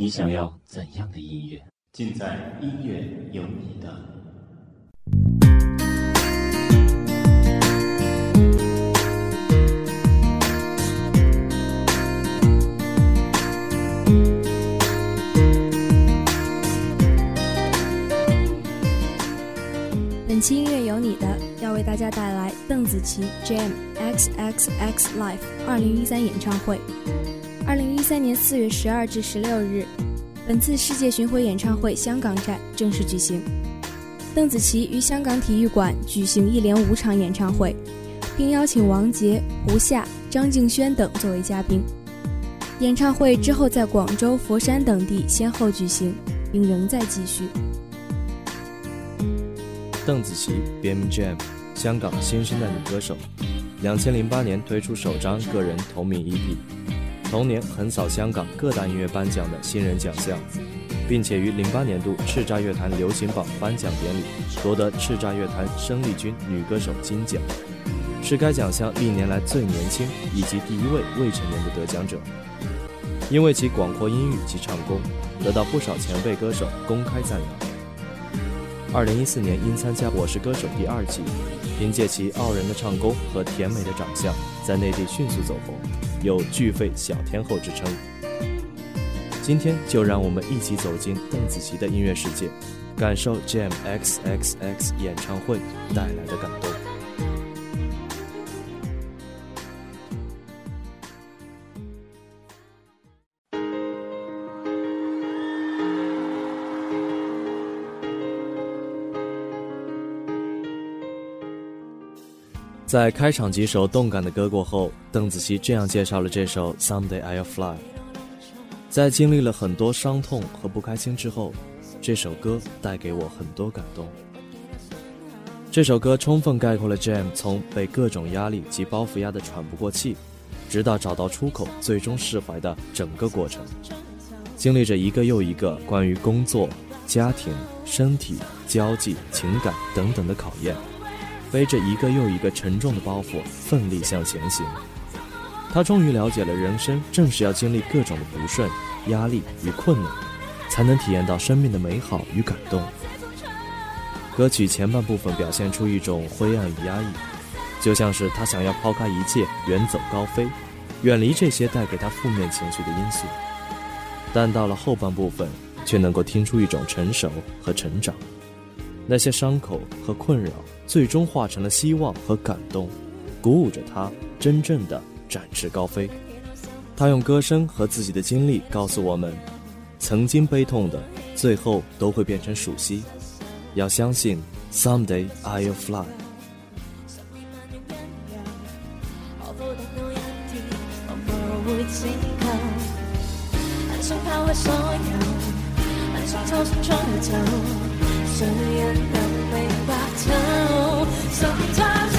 你想要怎样的音乐？尽在音乐有你的。本期音乐有你的，要为大家带来邓紫棋 Jam X X X Live 二零一三演唱会。三年四月十二至十六日，本次世界巡回演唱会香港站正式举行。邓紫棋于香港体育馆举行一连五场演唱会，并邀请王杰、胡夏、张敬轩等作为嘉宾。演唱会之后在广州、佛山等地先后举行，并仍在继续。邓紫棋 BM Jam，香港新生代女歌手，两千零八年推出首张个人同名 EP。同年横扫香港各大音乐颁奖的新人奖项，并且于零八年度叱咤乐坛流行榜颁奖典礼夺得叱咤乐坛生力军女歌手金奖，是该奖项历年来最年轻以及第一位未成年的得奖者。因为其广阔音域及唱功，得到不少前辈歌手公开赞扬。二零一四年因参加《我是歌手》第二季，凭借其傲人的唱功和甜美的长相，在内地迅速走红。有“巨肺小天后”之称。今天就让我们一起走进邓紫棋的音乐世界，感受 Jam X X X 演唱会带来的感动。在开场几首动感的歌过后，邓紫棋这样介绍了这首《Someday I'll Fly》。在经历了很多伤痛和不开心之后，这首歌带给我很多感动。这首歌充分概括了 Jam 从被各种压力及包袱压得喘不过气，直到找到出口，最终释怀的整个过程。经历着一个又一个关于工作、家庭、身体、交际、情感等等的考验。背着一个又一个沉重的包袱，奋力向前行。他终于了解了，人生正是要经历各种的不顺、压力与困难，才能体验到生命的美好与感动。歌曲前半部分表现出一种灰暗与压抑，就像是他想要抛开一切，远走高飞，远离这些带给他负面情绪的因素。但到了后半部分，却能够听出一种成熟和成长。那些伤口和困扰。最终化成了希望和感动，鼓舞着他真正的展翅高飞。他用歌声和自己的经历告诉我们：曾经悲痛的，最后都会变成熟悉。要相信，Someday I'll fly。Sometimes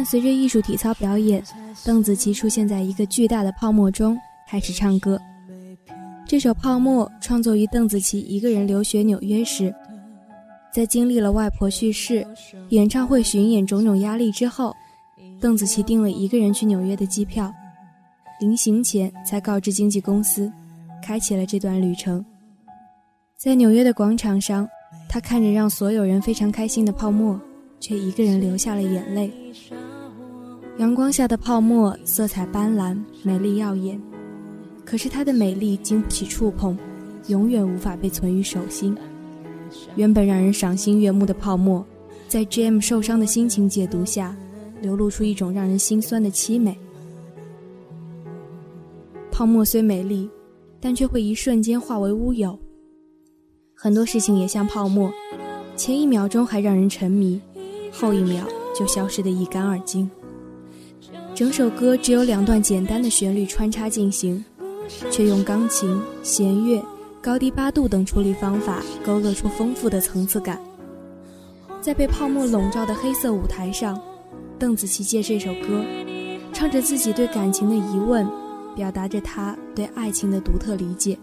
伴随着艺术体操表演，邓紫棋出现在一个巨大的泡沫中，开始唱歌。这首《泡沫》创作于邓紫棋一个人留学纽约时，在经历了外婆去世、演唱会巡演种种压力之后，邓紫棋订了一个人去纽约的机票，临行前才告知经纪公司，开启了这段旅程。在纽约的广场上，她看着让所有人非常开心的泡沫，却一个人流下了眼泪。阳光下的泡沫色彩斑斓，美丽耀眼。可是它的美丽经不起触碰，永远无法被存于手心。原本让人赏心悦目的泡沫，在 J.M 受伤的心情解读下，流露出一种让人心酸的凄美。泡沫虽美丽，但却会一瞬间化为乌有。很多事情也像泡沫，前一秒钟还让人沉迷，后一秒就消失得一干二净。整首歌只有两段简单的旋律穿插进行，却用钢琴、弦乐、高低八度等处理方法勾勒出丰富的层次感。在被泡沫笼罩的黑色舞台上，邓紫棋借这首歌，唱着自己对感情的疑问，表达着她对爱情的独特理解。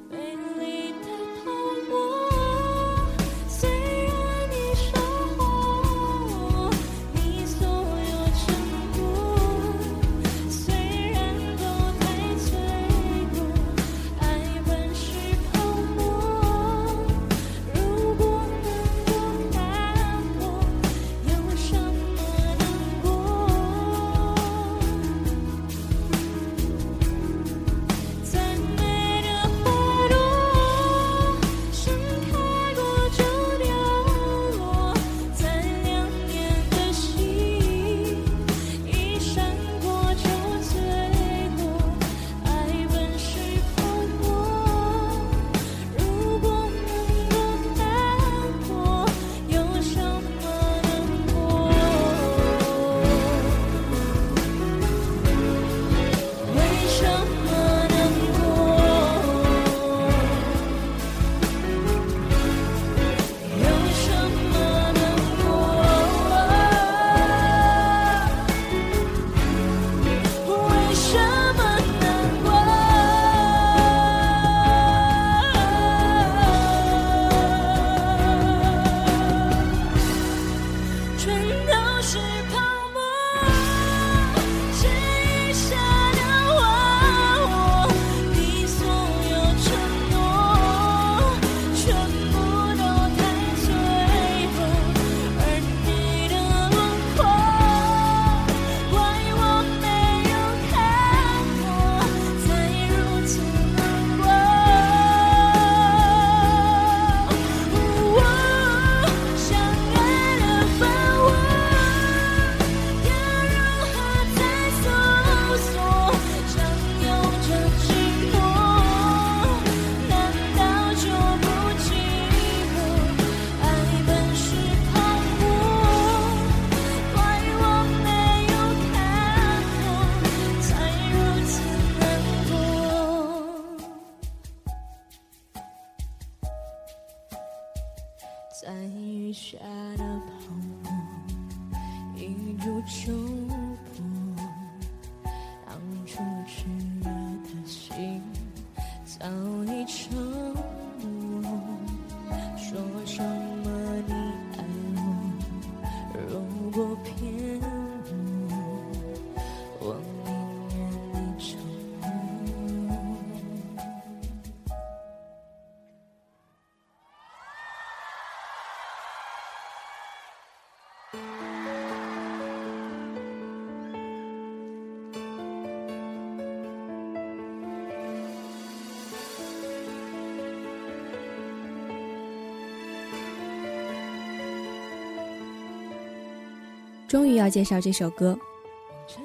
终于要介绍这首歌，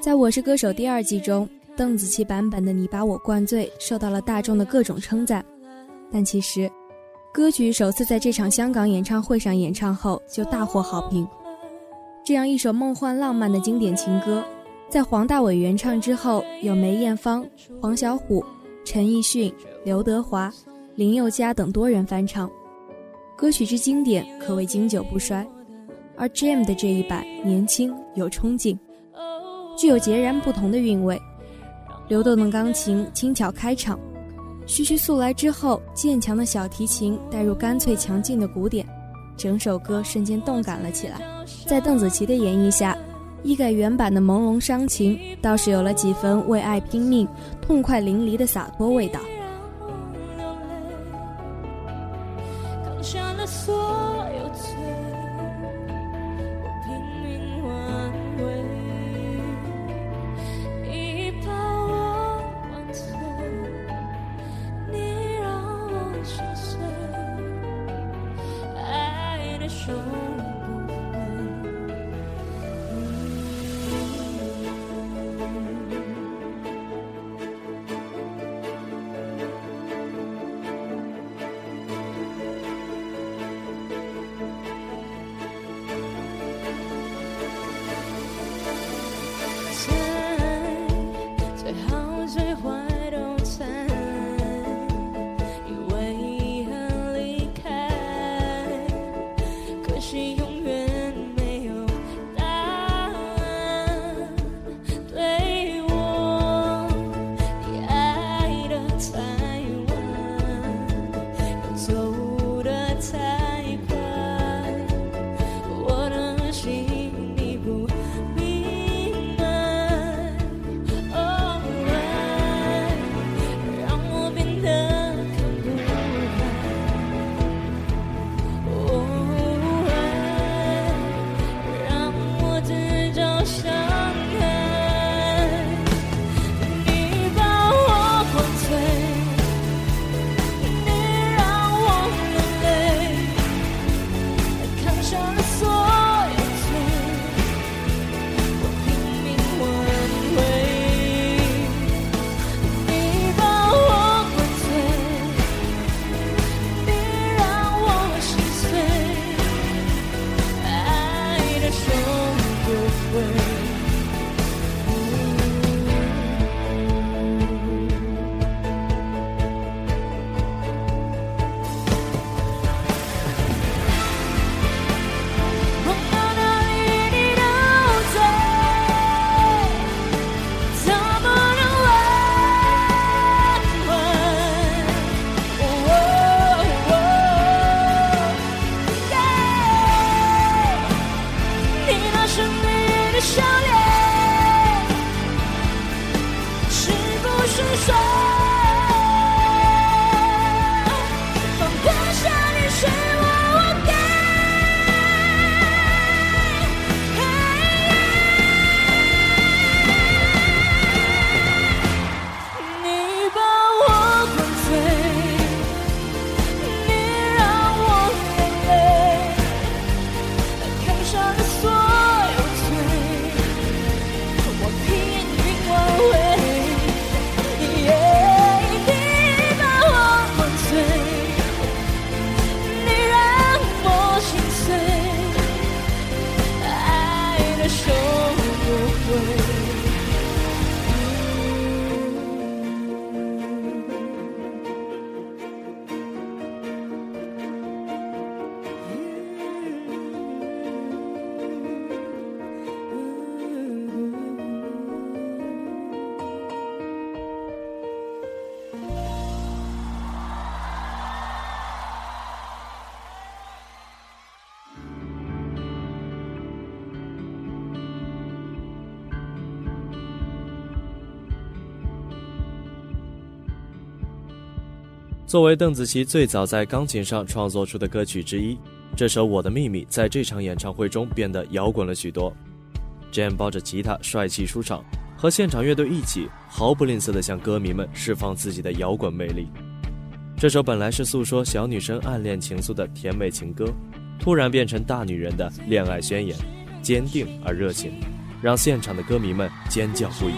在我是歌手第二季中，邓紫棋版本的《你把我灌醉》受到了大众的各种称赞，但其实，歌曲首次在这场香港演唱会上演唱后就大获好评。这样一首梦幻浪漫的经典情歌，在黄大炜原唱之后，有梅艳芳、黄小琥、陈奕迅、刘德华、林宥嘉等多人翻唱，歌曲之经典可谓经久不衰。而 Jam 的这一版年轻有冲劲，具有截然不同的韵味。流动的钢琴轻巧开场，徐徐速来之后，渐强的小提琴带入干脆强劲的鼓点，整首歌瞬间动感了起来。在邓紫棋的演绎下，一改原版的朦胧伤情，倒是有了几分为爱拼命、痛快淋漓的洒脱味道。爱作为邓紫棋最早在钢琴上创作出的歌曲之一，这首《我的秘密》在这场演唱会中变得摇滚了许多。Jam 抱着吉他帅气出场，和现场乐队一起毫不吝啬地向歌迷们释放自己的摇滚魅力。这首本来是诉说小女生暗恋情愫的甜美情歌，突然变成大女人的恋爱宣言，坚定而热情，让现场的歌迷们尖叫不已。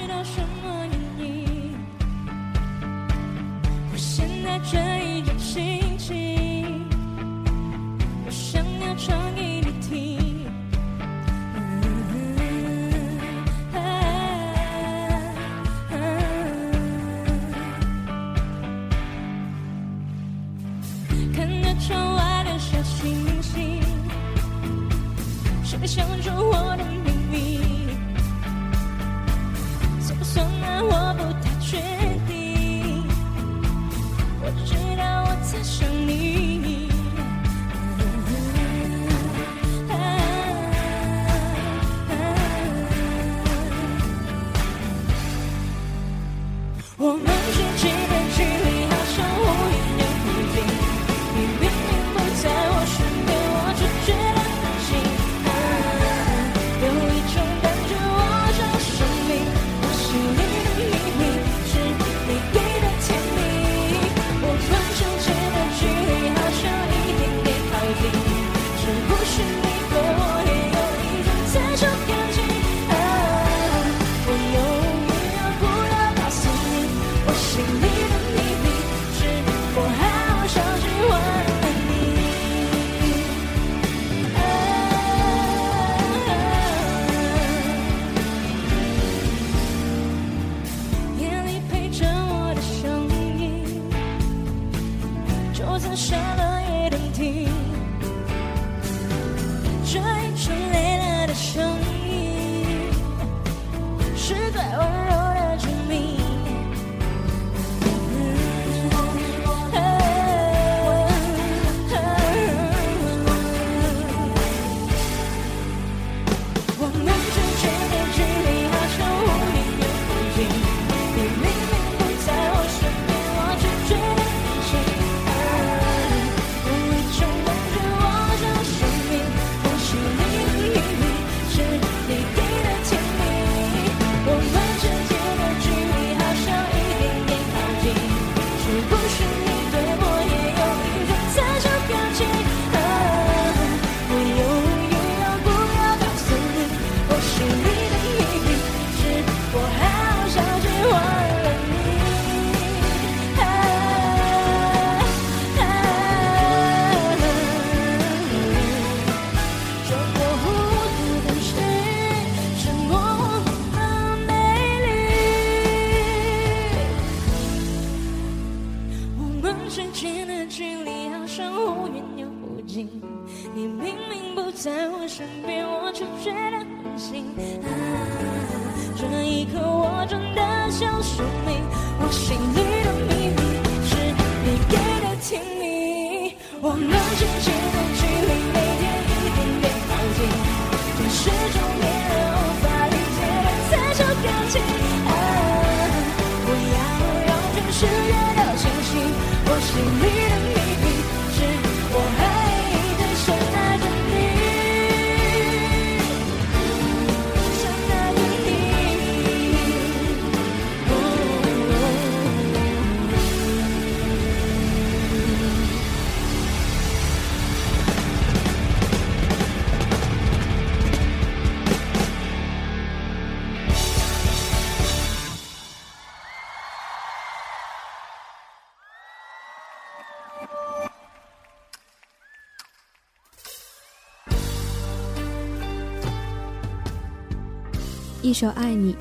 一首《爱你》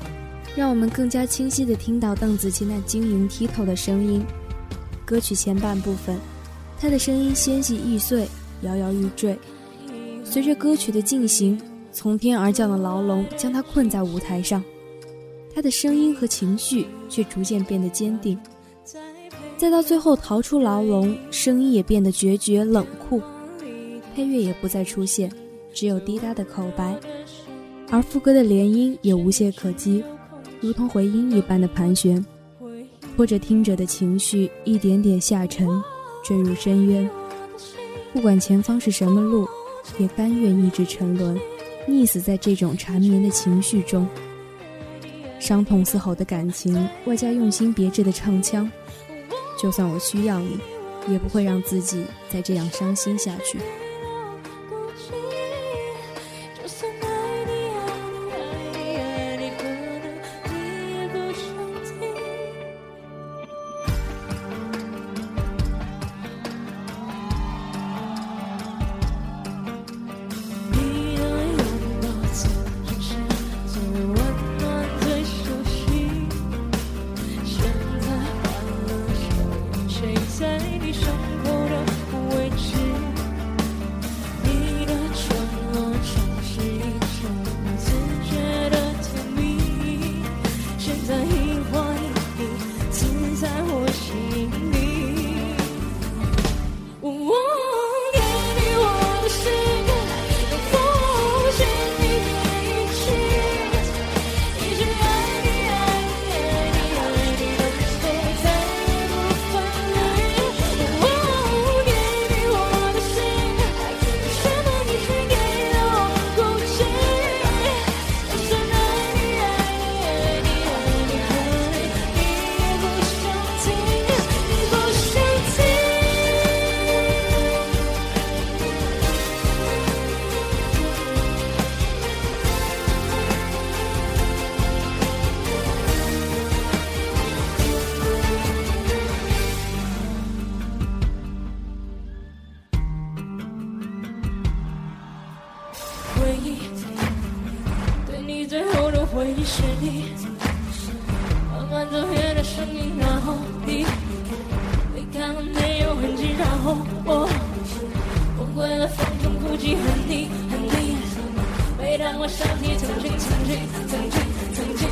让我们更加清晰地听到邓紫棋那晶莹剔透的声音。歌曲前半部分，她的声音纤细易碎，摇摇欲坠；随着歌曲的进行，从天而降的牢笼将她困在舞台上。她的声音和情绪却逐渐变得坚定。再到最后，逃出牢笼。声音也变得决绝、冷酷，配乐也不再出现，只有滴答的口白。而副歌的连音也无懈可击，如同回音一般的盘旋。或者听者的情绪一点点下沉，坠入深渊。不管前方是什么路，也甘愿一直沉沦，溺死在这种缠绵的情绪中。伤痛嘶吼的感情，外加用心别致的唱腔。就算我需要你也不会让自己再这样伤心下去。回忆是你，慢慢走远的声音，然后你离开了没有痕迹，然后我崩溃了，风中哭泣，恨你恨你。每当我想起曾经曾经曾经曾经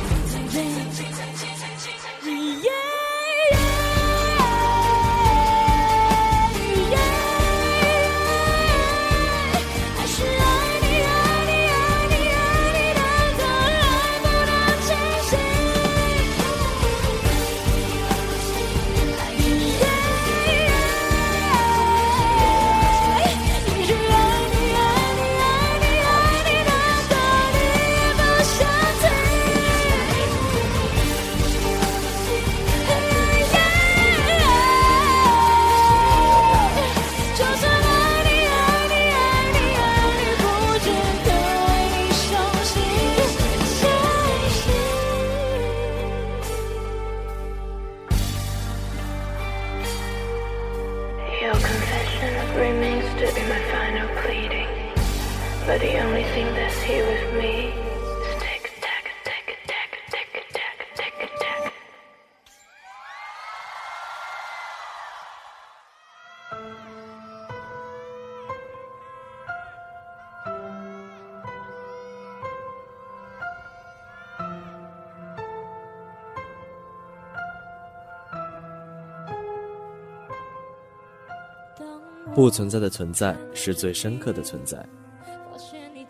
不存在的存在是最深刻的存在。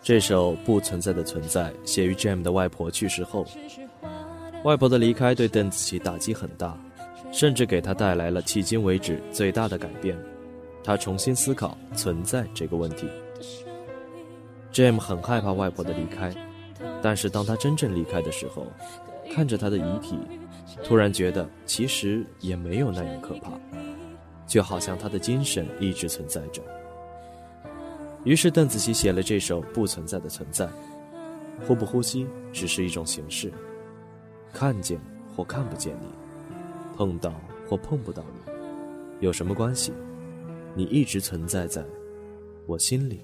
这首《不存在的存在》写于 Jam 的外婆去世后，外婆的离开对邓紫棋打击很大，甚至给她带来了迄今为止最大的改变。她重新思考存在这个问题。Jam 很害怕外婆的离开，但是当她真正离开的时候，看着她的遗体，突然觉得其实也没有那样可怕，就好像她的精神一直存在着。于是邓紫棋写了这首《不存在的存在》，呼不呼吸只是一种形式，看见或看不见你，碰到或碰不到你，有什么关系？你一直存在在我心里。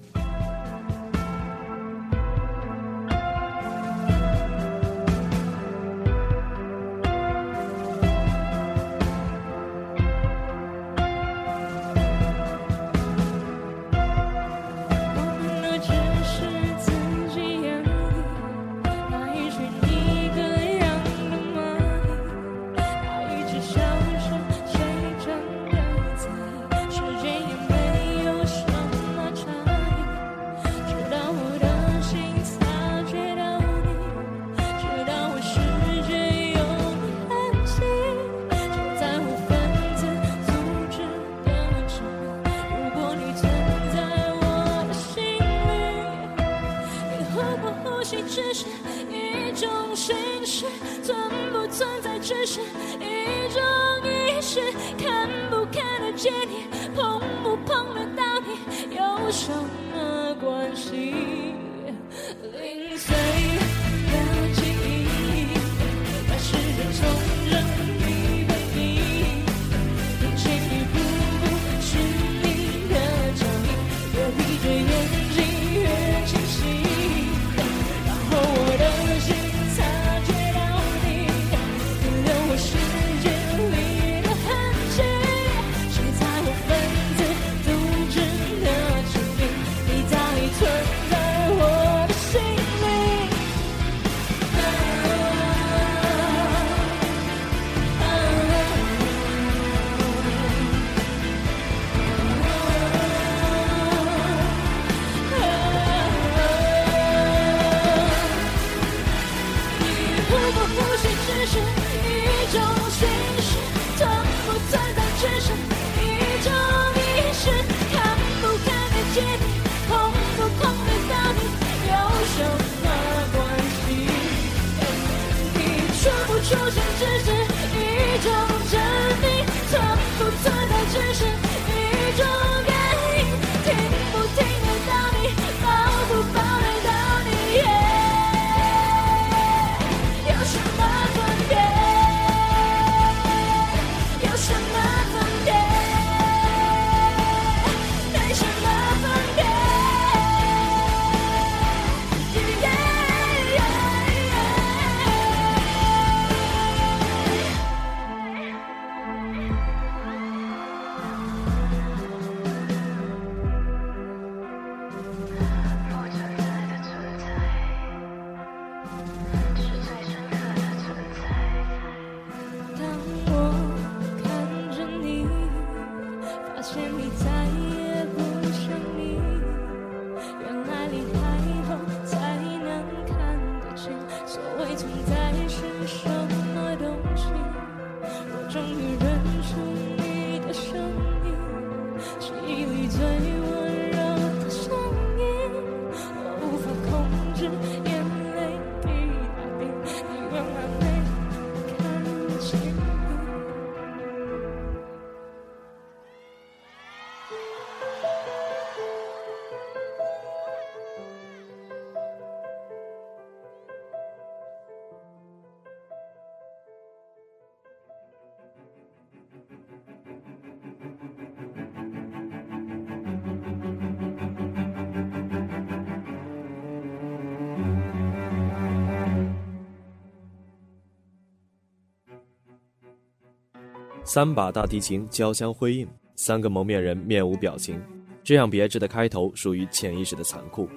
三把大提琴交相辉映，三个蒙面人面无表情。这样别致的开头属于潜意识的残酷。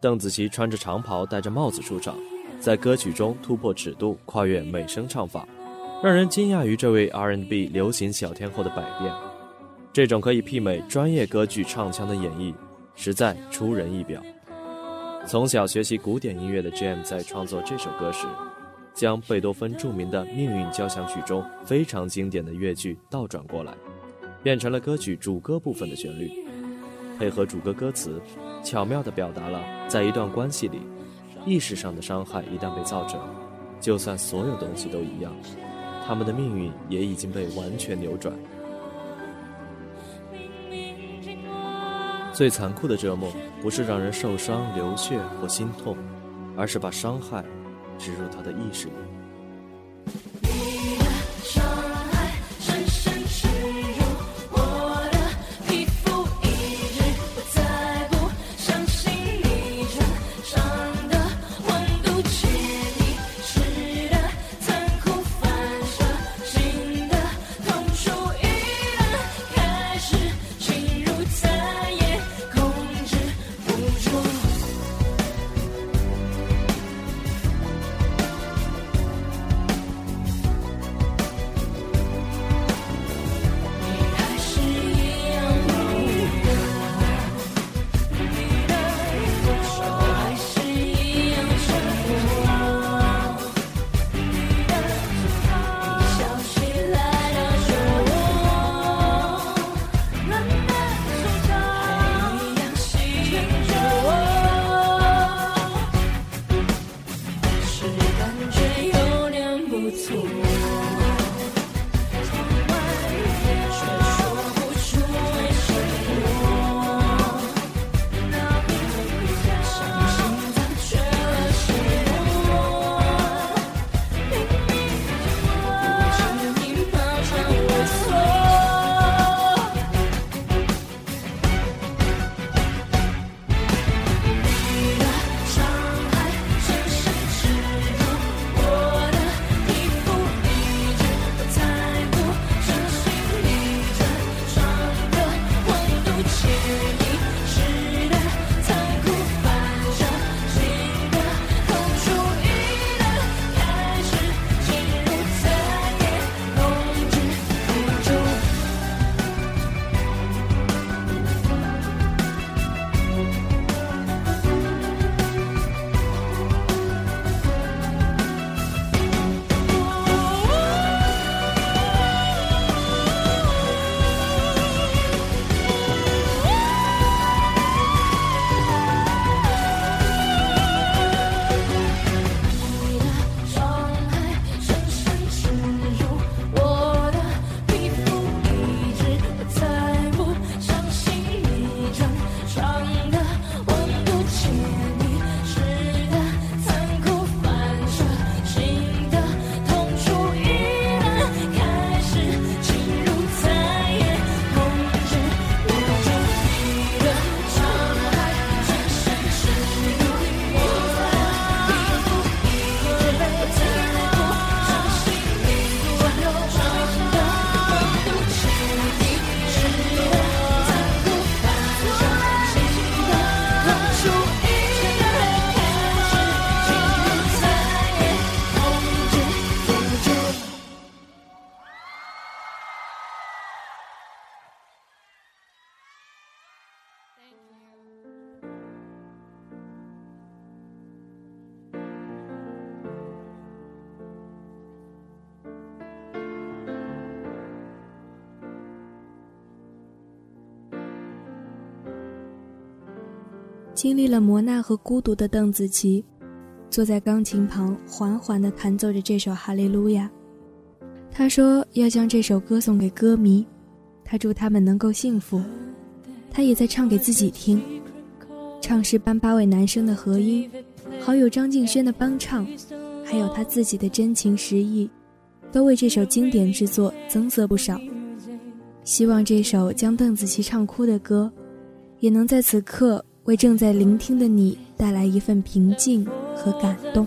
邓紫棋穿着长袍，戴着帽子出场，在歌曲中突破尺度，跨越美声唱法，让人惊讶于这位 R&B 流行小天后的百变。这种可以媲美专业歌剧唱腔的演绎，实在出人意表。从小学习古典音乐的 Jam 在创作这首歌时，将贝多芬著名的《命运交响曲》中非常经典的乐句倒转过来，变成了歌曲主歌部分的旋律，配合主歌歌词，巧妙地表达了在一段关系里，意识上的伤害一旦被造成，就算所有东西都一样，他们的命运也已经被完全扭转。最残酷的折磨，不是让人受伤、流血或心痛，而是把伤害植入他的意识里。经历了磨难和孤独的邓紫棋，坐在钢琴旁，缓缓地弹奏着这首《哈利路亚》。她说要将这首歌送给歌迷，她祝他们能够幸福。她也在唱给自己听，唱是班八位男生的合音，好友张敬轩的帮唱，还有她自己的真情实意，都为这首经典之作增色不少。希望这首将邓紫棋唱哭的歌，也能在此刻。为正在聆听的你带来一份平静和感动。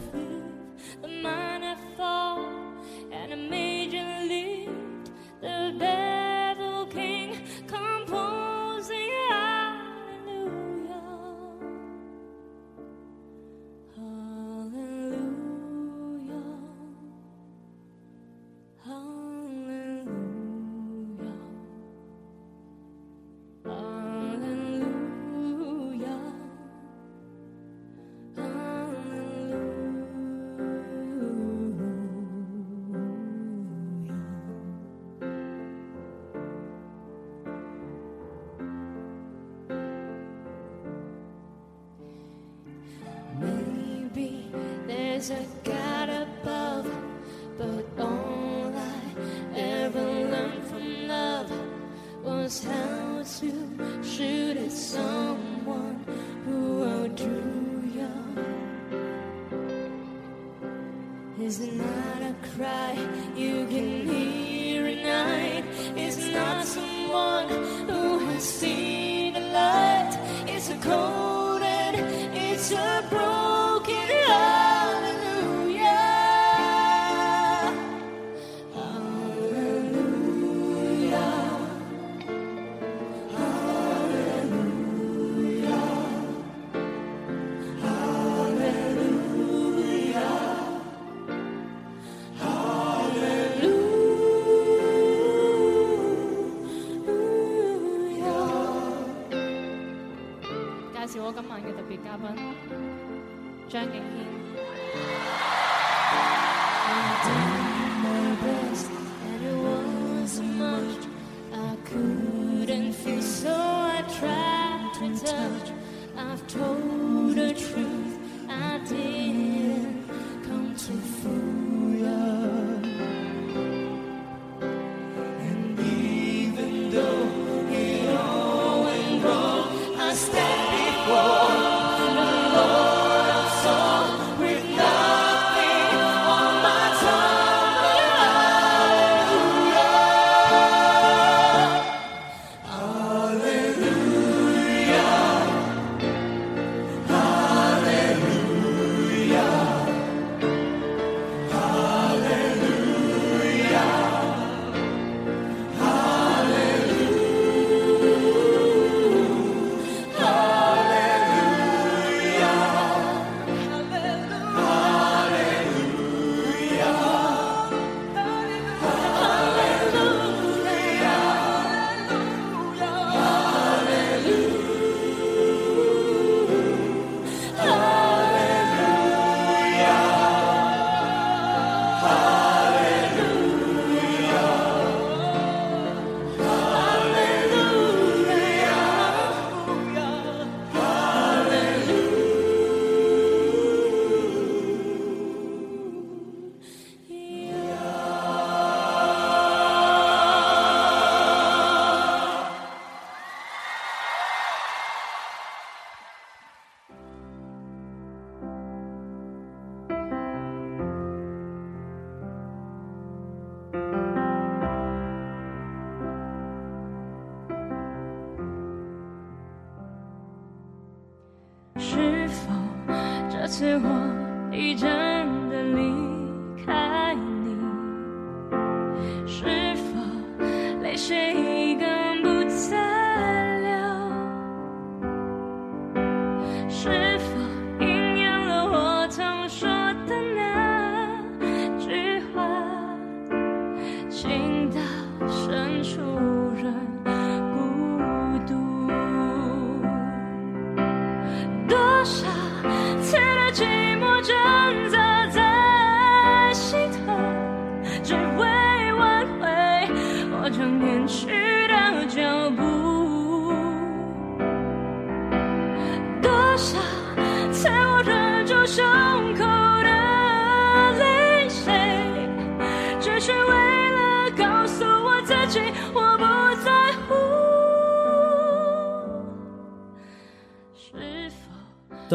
張敬軒。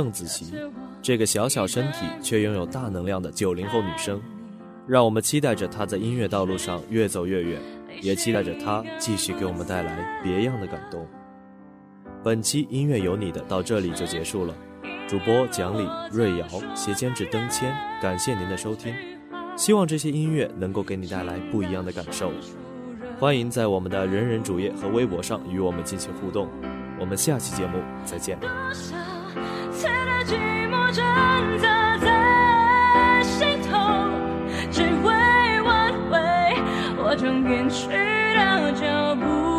邓紫棋，这个小小身体却拥有大能量的九零后女生，让我们期待着她在音乐道路上越走越远，也期待着她继续给我们带来别样的感动。本期音乐有你的到这里就结束了，主播蒋礼、瑞瑶携监制登谦，感谢您的收听，希望这些音乐能够给你带来不一样的感受。欢迎在我们的人人主页和微博上与我们进行互动，我们下期节目再见。寂寞挣扎在心头，只为挽回我正远去的脚步。